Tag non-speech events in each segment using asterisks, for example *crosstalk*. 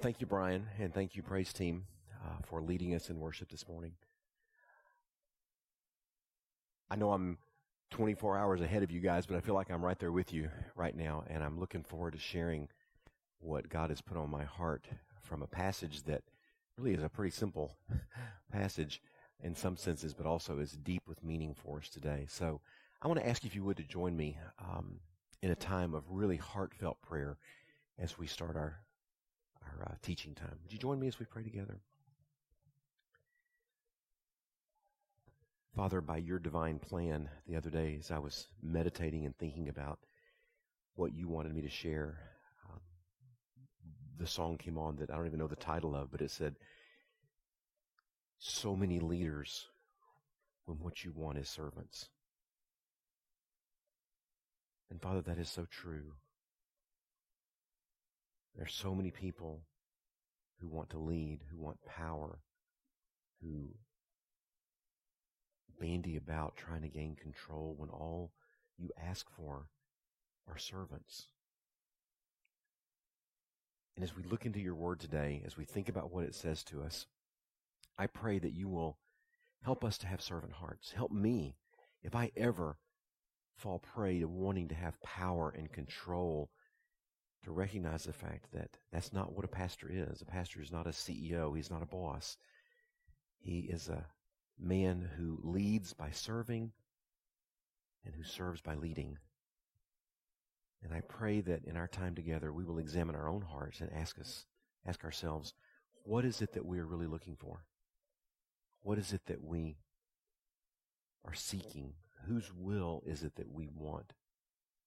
Thank you, Brian, and thank you, Praise Team, uh, for leading us in worship this morning. I know I'm 24 hours ahead of you guys, but I feel like I'm right there with you right now, and I'm looking forward to sharing what God has put on my heart from a passage that really is a pretty simple *laughs* passage in some senses, but also is deep with meaning for us today. So I want to ask you if you would to join me um, in a time of really heartfelt prayer as we start our our uh, teaching time. Would you join me as we pray together? Father, by your divine plan, the other day as I was meditating and thinking about what you wanted me to share, um, the song came on that I don't even know the title of, but it said, So many leaders when what you want is servants. And Father, that is so true. There's so many people who want to lead, who want power, who bandy about trying to gain control when all you ask for are servants. And as we look into your word today, as we think about what it says to us, I pray that you will help us to have servant hearts. Help me if I ever fall prey to wanting to have power and control to recognize the fact that that's not what a pastor is. A pastor is not a CEO. He's not a boss. He is a man who leads by serving and who serves by leading. And I pray that in our time together, we will examine our own hearts and ask us, ask ourselves, what is it that we are really looking for? What is it that we are seeking? Whose will is it that we want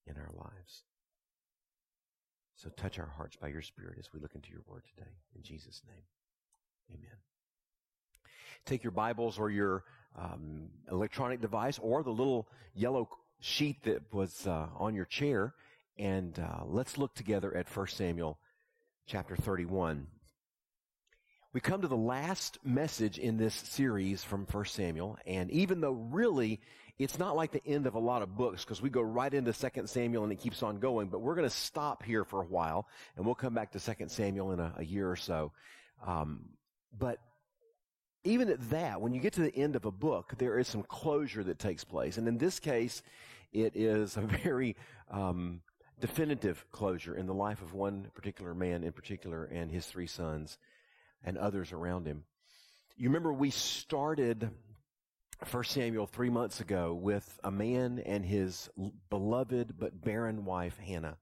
in our lives? So touch our hearts by your Spirit as we look into your word today. In Jesus' name, amen. Take your Bibles or your um, electronic device or the little yellow sheet that was uh, on your chair, and uh, let's look together at 1 Samuel chapter 31. We come to the last message in this series from 1 Samuel, and even though really it's not like the end of a lot of books because we go right into 2 Samuel and it keeps on going, but we're going to stop here for a while and we'll come back to 2 Samuel in a, a year or so. Um, but even at that, when you get to the end of a book, there is some closure that takes place. And in this case, it is a *laughs* very um, definitive closure in the life of one particular man in particular and his three sons and others around him. You remember we started 1 Samuel three months ago with a man and his beloved but barren wife, Hannah.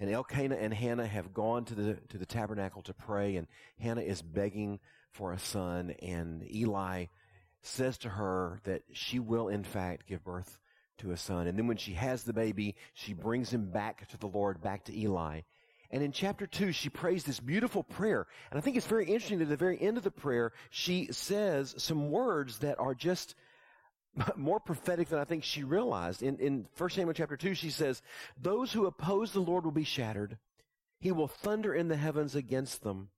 And Elkanah and Hannah have gone to the, to the tabernacle to pray and Hannah is begging for a son and Eli says to her that she will in fact give birth to a son. And then when she has the baby, she brings him back to the Lord, back to Eli. And in chapter two, she prays this beautiful prayer. And I think it's very interesting that at the very end of the prayer, she says some words that are just *laughs* more prophetic than I think she realized. In, in 1 Samuel chapter 2, she says, Those who oppose the Lord will be shattered. He will thunder in the heavens against them.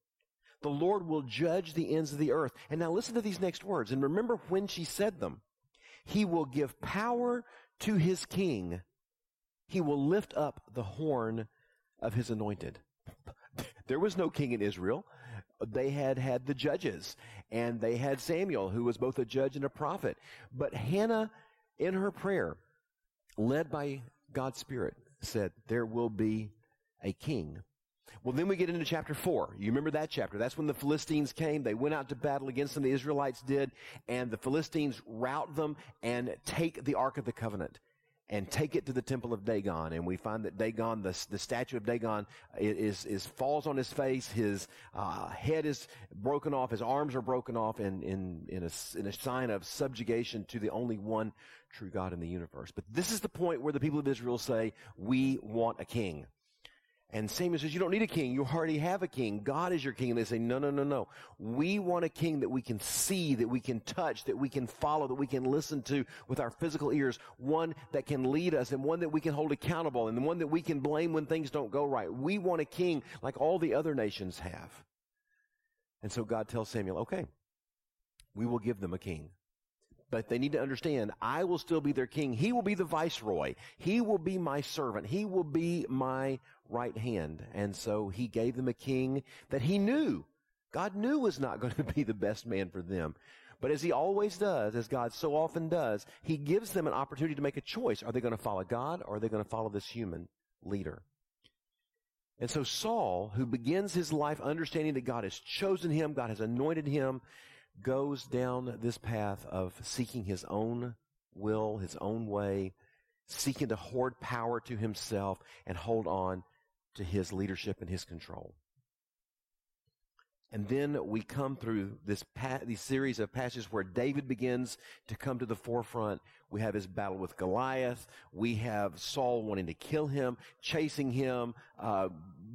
The Lord will judge the ends of the earth. And now listen to these next words and remember when she said them. He will give power to his king. He will lift up the horn of his anointed. There was no king in Israel. They had had the judges and they had Samuel who was both a judge and a prophet. But Hannah in her prayer, led by God's Spirit, said, there will be a king. Well, then we get into chapter four. You remember that chapter? That's when the Philistines came. They went out to battle against them. The Israelites did. And the Philistines rout them and take the Ark of the Covenant and take it to the temple of Dagon. And we find that Dagon, the, the statue of Dagon is, is, falls on his face. His, uh, head is broken off. His arms are broken off in, in, in a, in a sign of subjugation to the only one true God in the universe. But this is the point where the people of Israel say, we want a king. And Samuel says, you don't need a king. You already have a king. God is your king. And they say, no, no, no, no. We want a king that we can see, that we can touch, that we can follow, that we can listen to with our physical ears. One that can lead us and one that we can hold accountable and one that we can blame when things don't go right. We want a king like all the other nations have. And so God tells Samuel, okay, we will give them a king. But they need to understand, I will still be their king. He will be the viceroy. He will be my servant. He will be my right hand. And so he gave them a king that he knew, God knew was not *laughs* going to be the best man for them. But as he always does, as God so often does, he gives them an opportunity to make a choice. Are they going to follow God or are they going to follow this human leader? And so Saul, who begins his life understanding that God has chosen him, God has anointed him, goes down this path of seeking his own will, his own way, seeking to hoard power to himself and hold on to his leadership and his control. And then we come through this pa- these series of passages where David begins to come to the forefront. We have his battle with Goliath. We have Saul wanting to kill him, chasing him, uh,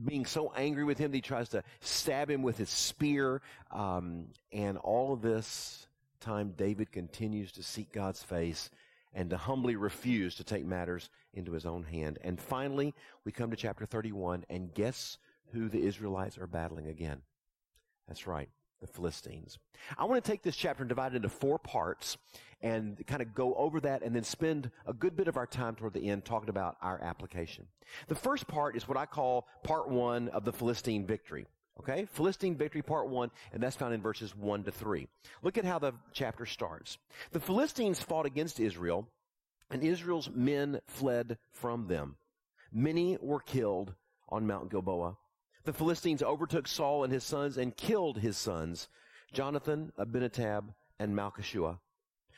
being so angry with him that he tries to stab him with his spear. Um, and all of this time, David continues to seek God's face and to humbly refuse to take matters into his own hand. And finally, we come to chapter 31, and guess who the Israelites are battling again? That's right, the Philistines. I want to take this chapter and divide it into four parts and kind of go over that and then spend a good bit of our time toward the end talking about our application. The first part is what I call part one of the Philistine victory. Okay? Philistine victory part one, and that's found in verses one to three. Look at how the chapter starts. The Philistines fought against Israel, and Israel's men fled from them. Many were killed on Mount Gilboa. The Philistines overtook Saul and his sons and killed his sons, Jonathan, Abinadab, and Malchishua.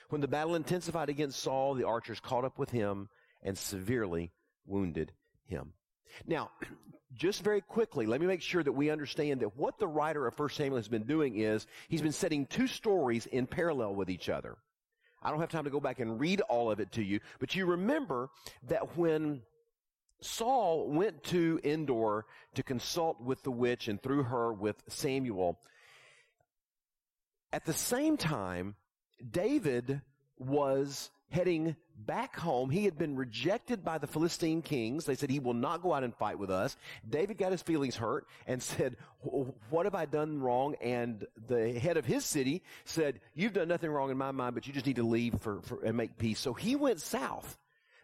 When the battle intensified against Saul, the archers caught up with him and severely wounded him. Now, *clears throat* just very quickly, let me make sure that we understand that what the writer of 1 Samuel has been doing is he's been setting two stories in parallel with each other. I don't have time to go back and read all of it to you, but you remember that when Saul went to Endor to consult with the witch and through her with Samuel. At the same time, David was heading back home. He had been rejected by the Philistine kings. They said, he will not go out and fight with us. David got his feelings hurt and *laughs* said, what have I done wrong? And the head of his city said, you've done nothing wrong in my mind, but you just need to leave for, for and make peace. So he went south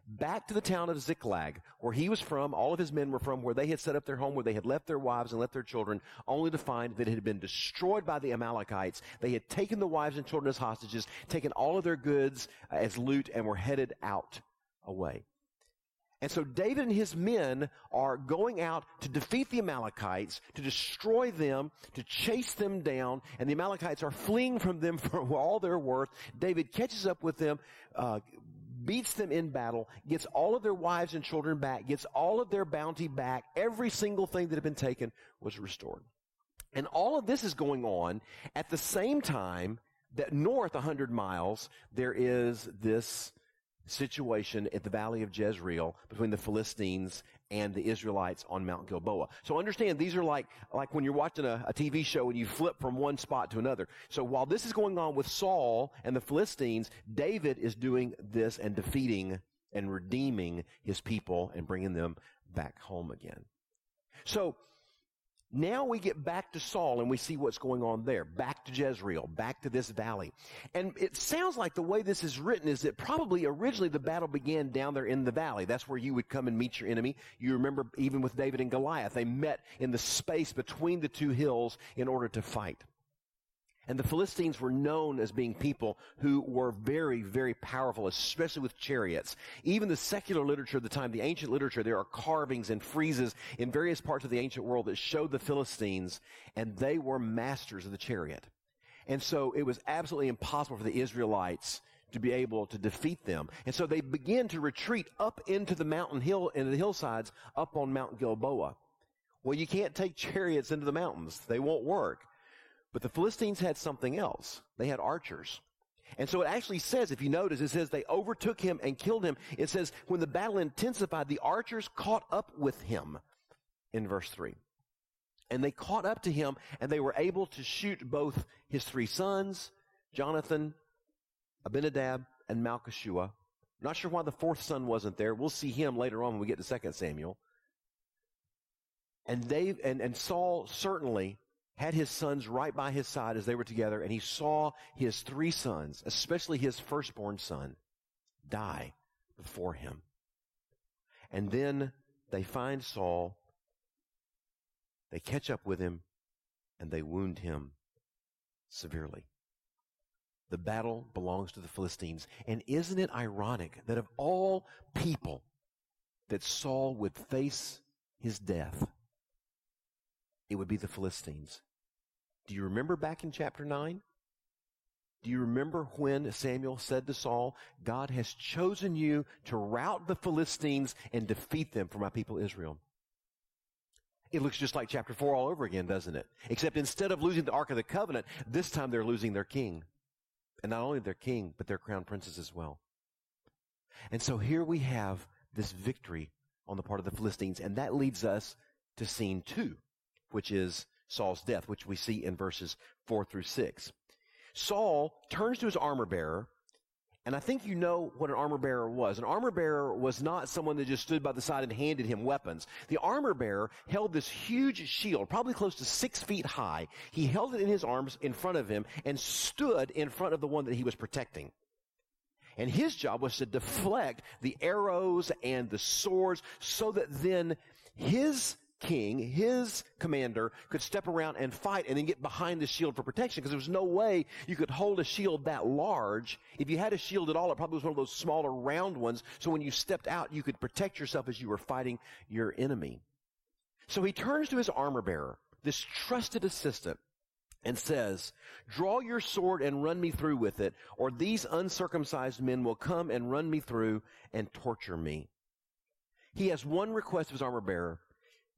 back to the town of Ziklag, where he was from, all of his men were from, where they had set up their home, where they had left their wives and left their children, only to find that it had been destroyed by the Amalekites. They had taken the wives and children as hostages, taken all of their goods as loot, and were headed out away. And so David and his men are going out to defeat the Amalekites, to destroy them, to chase them down, and the Amalekites are fleeing from them *laughs* for all their worth. David catches up with them, uh, beats them in battle, gets all of their wives and children back, gets all of their bounty back. Every single thing that had been taken was restored. And all of this is going on at the same time that north a hundred miles, there is this situation at the valley of Jezreel between the Philistines and the Israelites on Mount Gilboa. So understand these are like, like when you're watching a, a, TV show and you flip from one spot to another. So while this is going on with Saul and the Philistines, David is doing this and defeating and redeeming his people and bringing them back home again. So now we get back to Saul and we see what's going on there. Back to Jezreel, back to this valley. And it sounds like the way this is written is that probably originally the battle began down there in the valley. That's where you would come and meet your enemy. You remember even with David and Goliath, they met in the space between the two hills in order to fight. And the Philistines were known as being people who were very, very powerful, especially with chariots. Even the secular literature of the time, the ancient literature, there are carvings and friezes in various parts of the ancient world that show the Philistines, and they were masters of the chariot. And so it was absolutely impossible for the Israelites to be able to defeat them. And so they begin to retreat up into the mountain hill, into the hillsides up on Mount Gilboa. Well, you can't take *laughs* chariots into the mountains. They won't work. But the Philistines had something else. They had archers. And so it actually says, if you notice, it says they overtook him and killed him. It says when the battle intensified, the archers caught up with him in verse 3. And they caught up to him and they were able to shoot both his three sons, Jonathan, Abinadab, and Malchishua. Not sure why the fourth son wasn't there. We'll see him later on when we get to 2 Samuel. And they, and, and Saul certainly had his sons right by his side as they were together, and he saw his three sons, especially his firstborn son, die before him. And then they find Saul They catch up with him and they wound him severely. The battle belongs to the Philistines. And isn't it ironic that of all people that Saul would face his death, it would be the Philistines. Do you remember back in chapter 9? Do you remember when Samuel said to Saul, God has chosen you to rout the Philistines and defeat them for my people Israel? It looks just like chapter 4 all over again, doesn't it? Except instead of losing the Ark of the Covenant, this time they're losing their king. And not only their king, but their crown princes as well. And so here we have this victory on the part of the Philistines, and that leads us to scene two, which is Saul's death, which we see in verses four through six. Saul turns to his armor bearer, and I think you know what an armor bearer was. An armor bearer was not someone that just stood by the side and handed him weapons. The armor bearer held this huge shield, probably close to six feet high. He held it in his arms in front of him and stood in front of the one that he was protecting. And his job was to deflect the arrows and the swords so that then his king, his commander, could step around and fight and then get behind the shield for protection because there was no way you could hold a shield that large. If you had a shield at all, it probably was one of those smaller round ones. So when you stepped out, you could protect yourself as you were fighting your enemy. So he turns to his armor bearer, this trusted assistant, and says, draw your sword and run me through with it, or these uncircumcised men will come and run me through and torture me. He has one request of his armor bearer.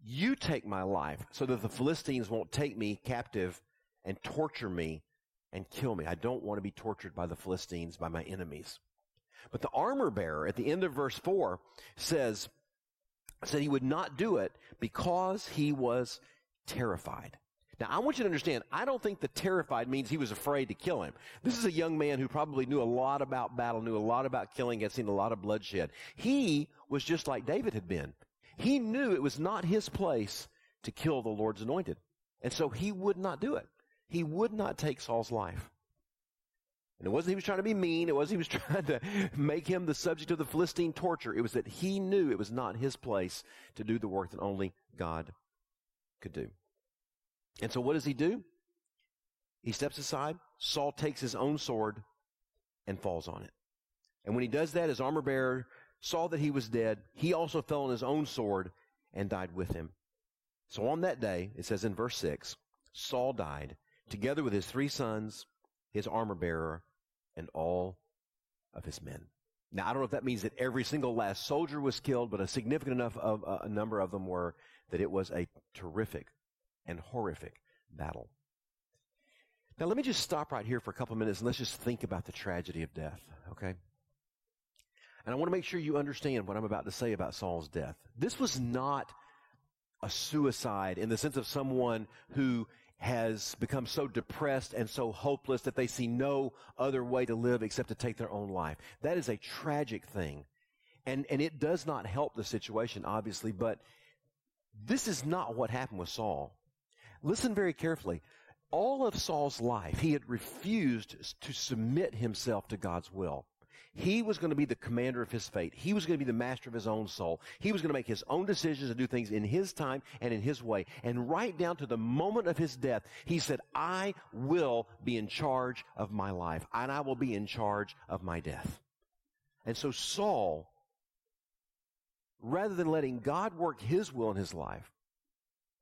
You take my life so that the Philistines won't take me captive and torture me and kill me. I don't want to be tortured by the Philistines, by my enemies. But the armor bearer at the end of verse 4 says, said he would not do it because he was terrified. Now, I want you to understand, I don't think the terrified means he was afraid to kill him. This is a young man who probably knew a lot about battle, knew a lot about killing, had seen a lot of bloodshed. He was just like David had been. He knew it was not his place to kill the Lord's anointed. And so he would not do it. He would not take Saul's life. And it wasn't he was trying to be mean. It wasn't he was *laughs* trying to make him the subject of the Philistine torture. It was that he knew it was not his place to do the work that only God could do. And so what does he do? He steps aside. Saul takes his own sword and falls on it. And when he does that, his armor bearer saw that he was dead. He also fell on his own sword and died with him. So on that day, it says in verse 6, Saul died together with his three sons, his armor bearer, and all of his men. Now, I don't know if that means that every single last soldier was killed, but a significant enough of, uh, a number of them were that it was a terrific and horrific battle. Now, let me just stop right here for a couple of minutes and let's just think about the tragedy of death, okay? And I want to make sure you understand what I'm about to say about Saul's death. This was not a suicide in the sense of someone who has become so depressed and so hopeless that they see no other way to live except to take their own life. That is a tragic thing. And, and it does not help the situation, obviously, but this is not what happened with Saul. Listen very carefully. All of Saul's life, he had refused to submit himself to God's will. He was going to be the commander of his fate. He was going to be the master of his own soul. He was going to make his own decisions and do things in his time and in his way. And right down to the moment of his death, he said, I will be in charge of my life and I will be in charge of my death. And so Saul, rather than letting God work his will in his life,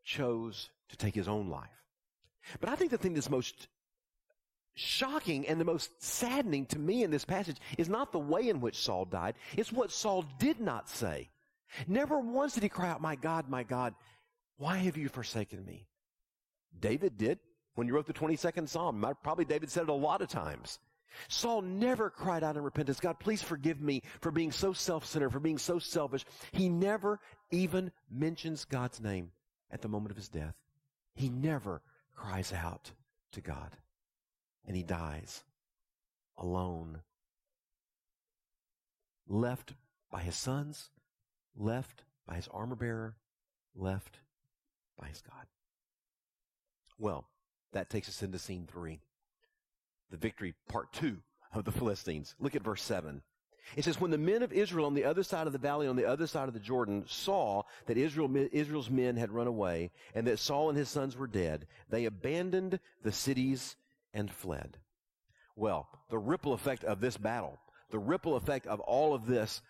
chose to take his own life. But I think the thing that's most shocking and the most saddening to me in this passage is not the way in which Saul died, it's what Saul did not say. Never once did he cry out, My God, my God, why have you forsaken me? David did when he wrote the 22nd Psalm. Probably David said it a lot of times. Saul never cried out in repentance, God, please forgive me for being so self-centered, for being so selfish. He never even mentions God's name at the moment of his death. He never cries out to God. And he dies alone. Left by his sons, left by his armor bearer, left by his God. Well, that takes us into scene three. The victory, part two of the Philistines. Look at verse seven. It says, when the men of Israel on the other side of the valley, on the other side of the Jordan, saw that Israel, Israel's men had run away and that Saul and his sons were dead, they abandoned the cities and fled. Well, the ripple effect of this battle, the ripple effect of all of this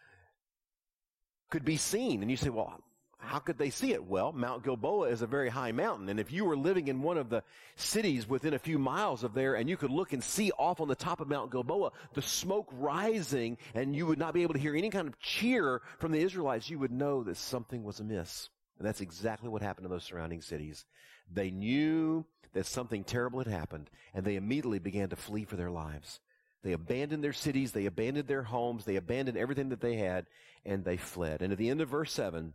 could be seen. And you say, well, how could they see it? Well, Mount Gilboa is a very high mountain. And if you were living in one of the cities within a few miles of there and you could look and see off on the top of Mount Gilboa, the smoke rising and you would not be able to hear any kind of cheer from the Israelites, you would know that something was amiss. And that's exactly what happened to those surrounding cities. They knew that something terrible had happened and they immediately began to flee for their lives. They abandoned their cities, they abandoned their homes, they abandoned everything that they had, and they fled. And at the end of verse 7,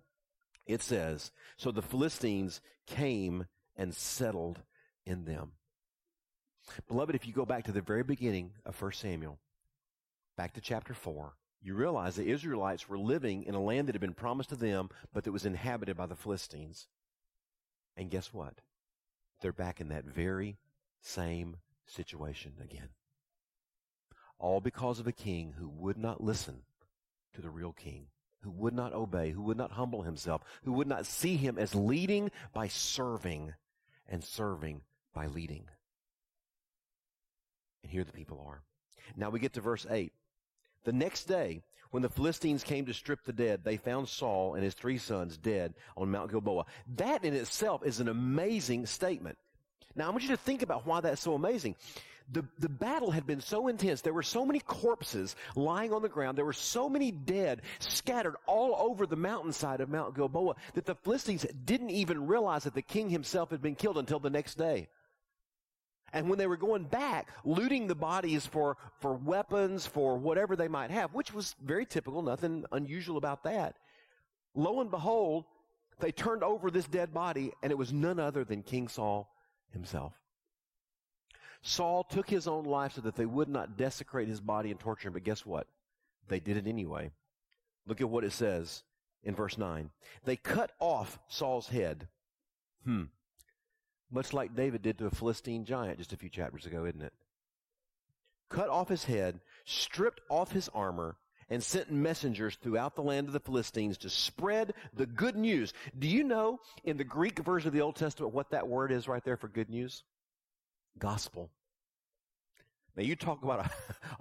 it says, So the Philistines came and settled in them. Beloved, if you go back to the very beginning of 1 Samuel, back to chapter 4, you realize the Israelites were living in a land that had been promised to them, but that was inhabited by the Philistines. And guess what? They're back in that very same situation again. All because of a king who would not listen to the real king who would not obey, who would not humble himself, who would not see him as leading by serving and serving by leading. And here the people are. Now we get to verse 8. The next day, when the Philistines came to strip the dead, they found Saul and his three sons dead on Mount Gilboa. That in itself is an amazing statement. Now I want you to think about why that's so amazing the, the battle had been so intense. There were so many corpses lying on the ground. There were so many dead scattered all over the mountainside of Mount Gilboa that the Philistines didn't even realize that the king himself had been killed until the next day. And when they were going back, looting the bodies for, for weapons, for whatever they might have, which was very typical, nothing unusual about that. Lo and behold, they turned over this dead body, and it was none other than King Saul himself. Saul took his own life so that they would not desecrate his body and torture him, but guess what? They did it anyway. Look at what it says in verse 9. They cut off Saul's head. Hmm. Much like David did to a Philistine giant just a few chapters ago, isn't it? Cut off his head, stripped off his armor, and sent messengers throughout the land of the Philistines to spread the good news. Do you know in the Greek version of the Old Testament what that word is right there for good news? gospel. Now you talk about a,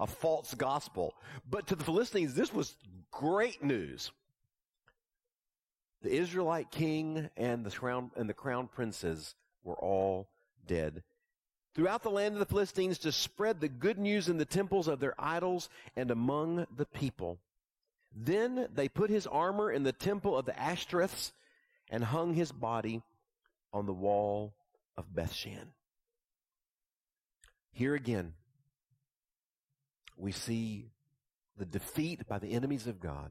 *laughs* a false gospel, but to the Philistines, this was great news. The Israelite king and the crown and the crown princes were all dead. Throughout the land of the Philistines to spread the good news in the temples of their idols and among the people. Then they put his armor in the temple of the Ashtoreths and hung his body on the wall of Bethshan. Here again, we see the defeat by the enemies of God.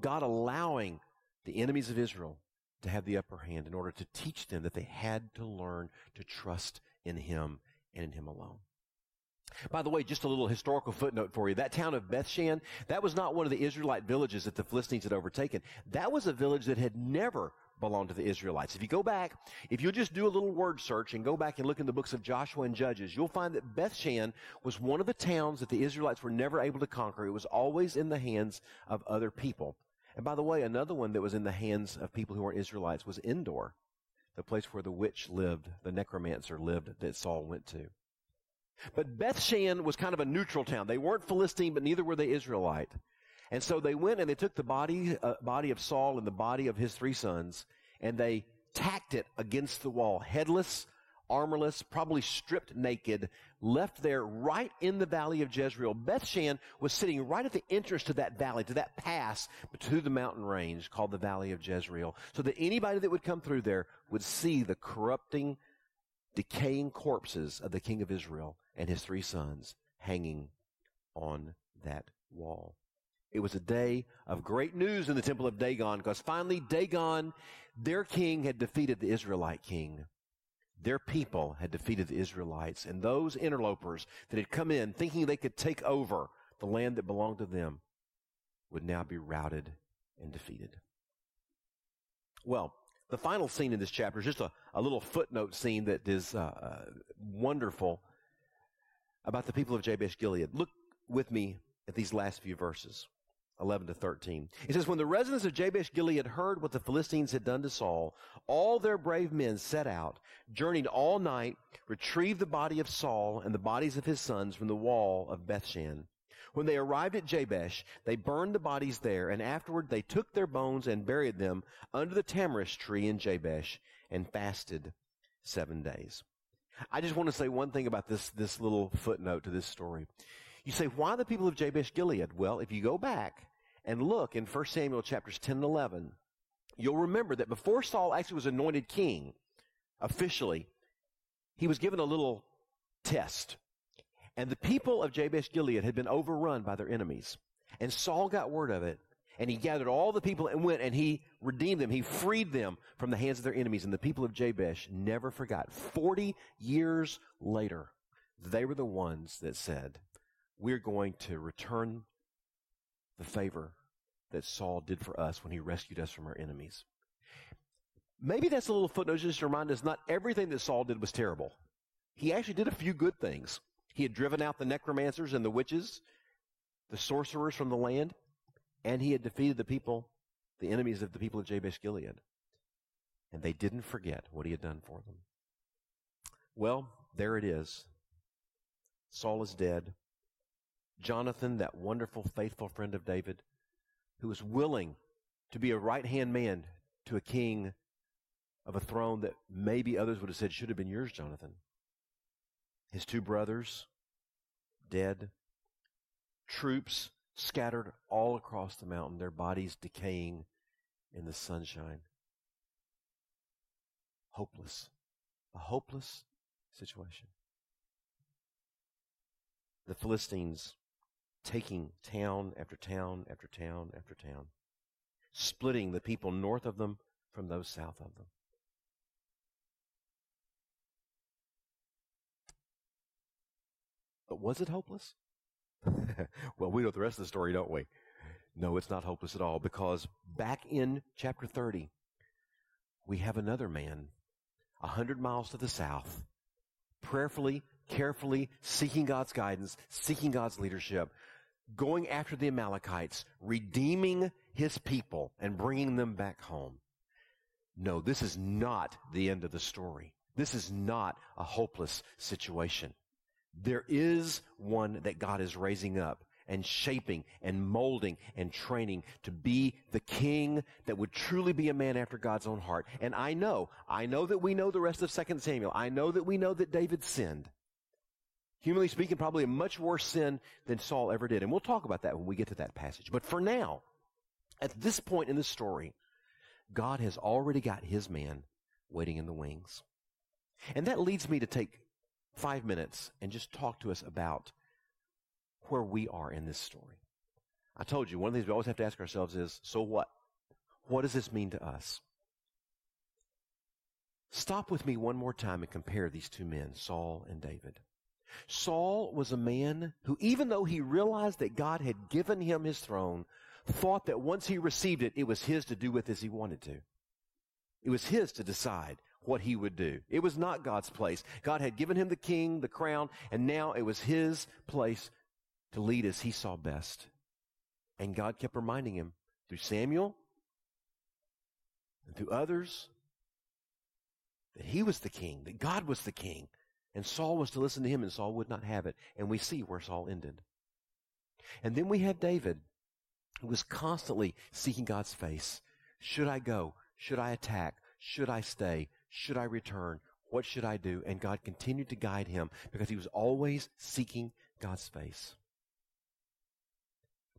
God allowing the enemies of Israel to have the upper hand in order to teach them that they had to learn to trust in Him and in Him alone. By the way, just a little historical footnote for you. That town of Bethshan, that was not one of the Israelite villages that the Philistines had overtaken. That was a village that had never belonged to the Israelites. If you go back, if you'll just do a little word search and go back and look in the books of Joshua and Judges, you'll find that Bethshan was one of the towns that the Israelites were never able to conquer. It was always in the hands of other people. And by the way, another one that was in the hands of people who weren't Israelites was Endor, the place where the witch lived, the necromancer lived that Saul went to. But Bethshan was kind of a neutral town. They weren't Philistine, but neither were they Israelite. And so they went and they took the body, uh, body of Saul and the body of his three sons, and they tacked it against the wall, headless, armorless, probably stripped naked, left there right in the valley of Jezreel. Bethshan was sitting right at the entrance to that valley, to that pass to the mountain range called the valley of Jezreel, so that anybody that would come through there would see the corrupting, decaying corpses of the king of Israel and his three sons hanging on that wall. It was a day of great news in the temple of Dagon because finally Dagon, their king, had defeated the Israelite king. Their people had defeated the Israelites and those interlopers that had come in thinking they could take over the land that belonged to them would now be routed and defeated. Well, the final scene in this chapter is just a, a little footnote scene that is uh, uh, wonderful about the people of Jabesh Gilead. Look with me at these last few verses. 11 to 13. It says, When the residents of Jabesh Gilead heard what the Philistines had done to Saul, all their brave men set out, journeyed all night, retrieved the body of Saul and the bodies of his sons from the wall of Bethshan. When they arrived at Jabesh, they burned the bodies there, and afterward they took their bones and buried them under the tamarisk tree in Jabesh and fasted seven days. I just want to say one thing about this, this little footnote to this story. You say, why the people of Jabesh Gilead? Well, if you go back and look in 1 Samuel chapters 10 and 11, you'll remember that before Saul actually was anointed king, officially, he was given a little test. And the people of Jabesh Gilead had been overrun by their enemies. And Saul got word of it, and he gathered all the people and went and he redeemed them. He freed them from the hands of their enemies. And the people of Jabesh never forgot. Forty years later, they were the ones that said, We're going to return the favor that Saul did for us when he rescued us from our enemies. Maybe that's a little footnote just to remind us not everything that Saul did was terrible. He actually did a few good things. He had driven out the necromancers and the witches, the sorcerers from the land, and he had defeated the people, the enemies of the people of Jabesh Gilead. And they didn't forget what he had done for them. Well, there it is. Saul is dead. Jonathan, that wonderful, faithful friend of David, who was willing to be a right hand man to a king of a throne that maybe others would have said should have been yours, Jonathan. His two brothers, dead. Troops scattered all across the mountain, their bodies decaying in the sunshine. Hopeless. A hopeless situation. The Philistines taking town after town after town after town, splitting the people north of them from those south of them. But was it hopeless? *laughs* well, we know the rest of the story, don't we? No, it's not hopeless at all because back in chapter 30, we have another man a hundred miles to the south, prayerfully, carefully seeking God's guidance, seeking God's leadership, going after the Amalekites, redeeming his people and bringing them back home. No, this is not the end of the story. This is not a hopeless situation. There is one that God is raising up and shaping and molding and training to be the king that would truly be a man after God's own heart. And I know, I know that we know the rest of 2 Samuel. I know that we know that David sinned. Humanly speaking, probably a much worse sin than Saul ever did. And we'll talk about that when we get to that passage. But for now, at this point in the story, God has already got his man waiting in the wings. And that leads me to take five minutes and just talk to us about where we are in this story. I told you, one of the things we always have to ask ourselves is, so what? What does this mean to us? Stop with me one more time and compare these two men, Saul and David. Saul was a man who, even though he realized that God had given him his throne, thought that once he received it, it was his to do with as he wanted to. It was his to decide what he would do. It was not God's place. God had given him the king, the crown, and now it was his place to lead as he saw best. And God kept reminding him through Samuel and through others that he was the king, that God was the king, and Saul was to listen to him, and Saul would not have it. And we see where Saul ended. And then we have David, who was constantly seeking God's face. Should I go? Should I attack? Should I stay? Should I return? What should I do? And God continued to guide him because he was always seeking God's face.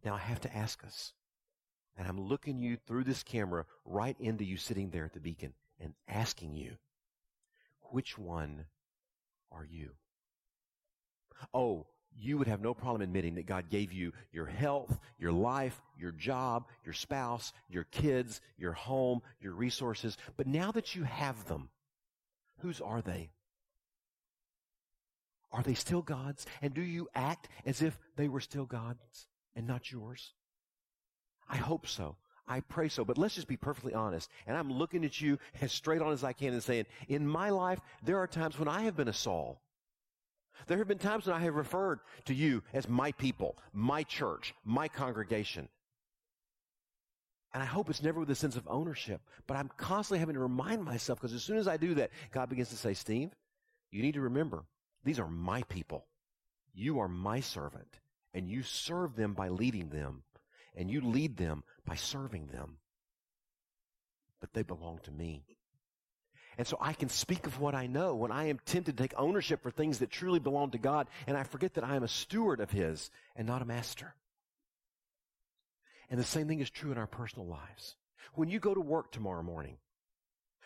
Now I have to ask us, and I'm looking you through this camera right into you sitting there at the beacon and asking you, which one are you? Oh, you would have no problem admitting that God gave you your health, your life, your job, your spouse, your kids, your home, your resources. But now that you have them, whose are they? Are they still God's? And do you act as if they were still God's and not yours? I hope so. I pray so. But let's just be perfectly honest. And I'm looking at you *laughs* as straight on as I can and saying, in my life, there are times when I have been a Saul. There have been times when I have referred to you as my people, my church, my congregation. And I hope it's never with a sense of ownership, but I'm constantly having to remind myself because as soon as I do that, God begins to say, Steve, you need to remember, these are my people. You are my servant and you serve them by leading them and you lead them by serving them. But they belong to me. And so I can speak of what I know when I am tempted to take ownership for things that truly belong to God and I forget that I am a steward of His and not a master. And the same thing is true in our personal lives. When you go to work tomorrow morning,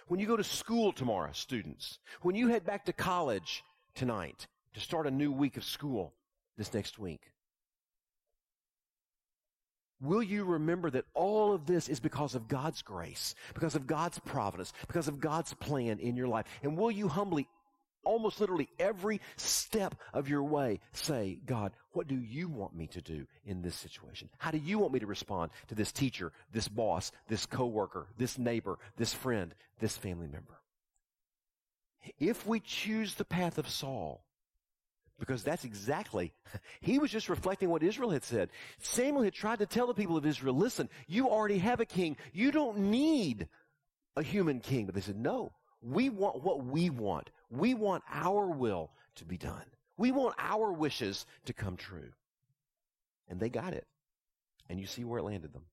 when you go to school tomorrow, students, when you head back to college tonight to start a new week of school this next week, Will you remember that all of this is because of God's grace, because of God's providence, because of God's plan in your life? And will you humbly almost literally every step of your way say, God, what do you want me to do in this situation? How do you want me to respond to this teacher, this boss, this coworker, this neighbor, this friend, this family member? If we choose the path of Saul, because that's exactly, *laughs* he was just reflecting what Israel had said. Samuel had tried to tell the people of Israel, listen, you already have a king. You don't need a human king. But they said, no, we want what we want. We want our will to be done. We want our wishes to come true. And they got it. And you see where it landed them.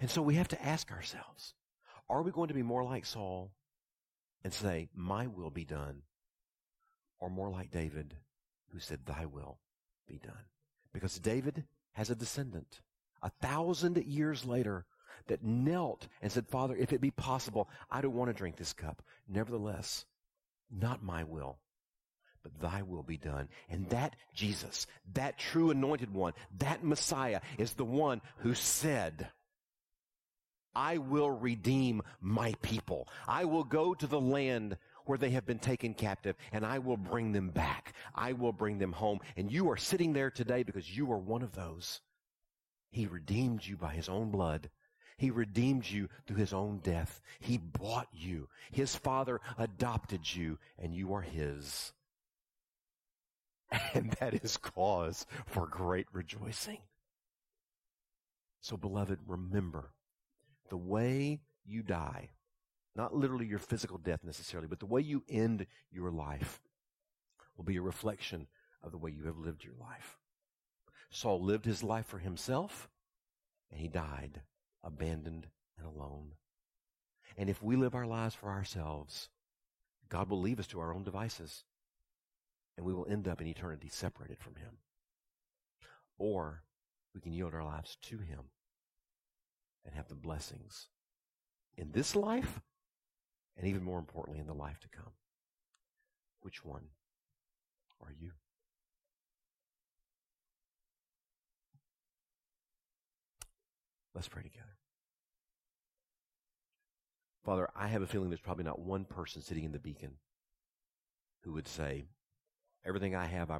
And so we have to ask ourselves, are we going to be more like Saul and say, my will be done? Or more like David, who said, thy will be done? Because David has a descendant. A thousand years later, that knelt and said, Father, if it be possible, I don't want to drink this cup. Nevertheless, not my will, but thy will be done. And that Jesus, that true anointed one, that Messiah is the one who said, I will redeem my people. I will go to the land where they have been taken captive and I will bring them back. I will bring them home. And you are sitting there today because you are one of those. He redeemed you by his own blood he redeemed you through his own death. He bought you. His father adopted you and you are his. *laughs* And that is cause for great rejoicing. So beloved, remember the way you die, not literally your physical death necessarily, but the way you end your life will be a reflection of the way you have lived your life. Saul lived his life for himself and he died abandoned, and alone. And if we live our lives for ourselves, God will leave us to our own devices, and we will end up in eternity separated from Him. Or we can yield our lives to Him and have the blessings in this life, and even more importantly, in the life to come. Which one are you? Let's pray together. Father, I have a feeling there's probably not one person sitting in the beacon who would say, everything I have, I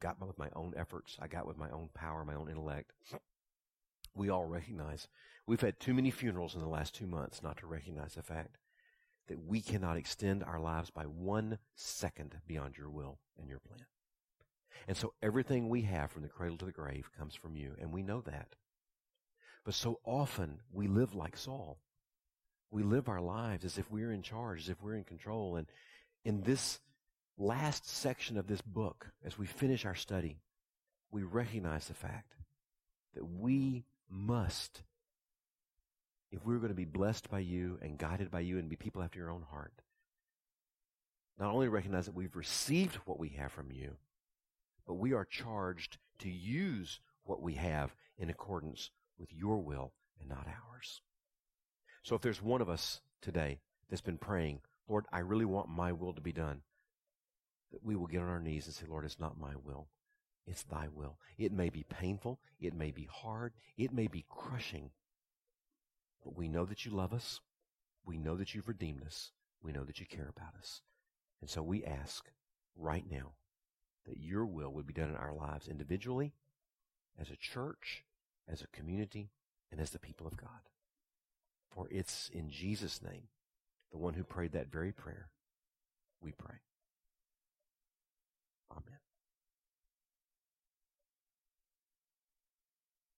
got with my own efforts. I got with my own power, my own intellect. We all recognize we've had too many funerals in the last two months not to recognize the fact that we cannot extend our lives by one second beyond your will and your plan. And so everything we have from the cradle to the grave comes from you, and we know that. But so often we live like Saul. We live our lives as if we're in charge, as if we're in control. And in this last section of this book, as we finish our study, we recognize the fact that we must, if we're going to be blessed by you and guided by you and be people after your own heart, not only recognize that we've received what we have from you, but we are charged to use what we have in accordance with your will and not ours. So if there's one of us today that's been praying, Lord, I really want my will to be done, that we will get on our knees and say, Lord, it's not my will. It's thy will. It may be painful. It may be hard. It may be crushing. But we know that you love us. We know that you've redeemed us. We know that you care about us. And so we ask right now that your will would be done in our lives individually, as a church, as a community, and as the people of God. For it's in Jesus' name, the one who prayed that very prayer, we pray. Amen.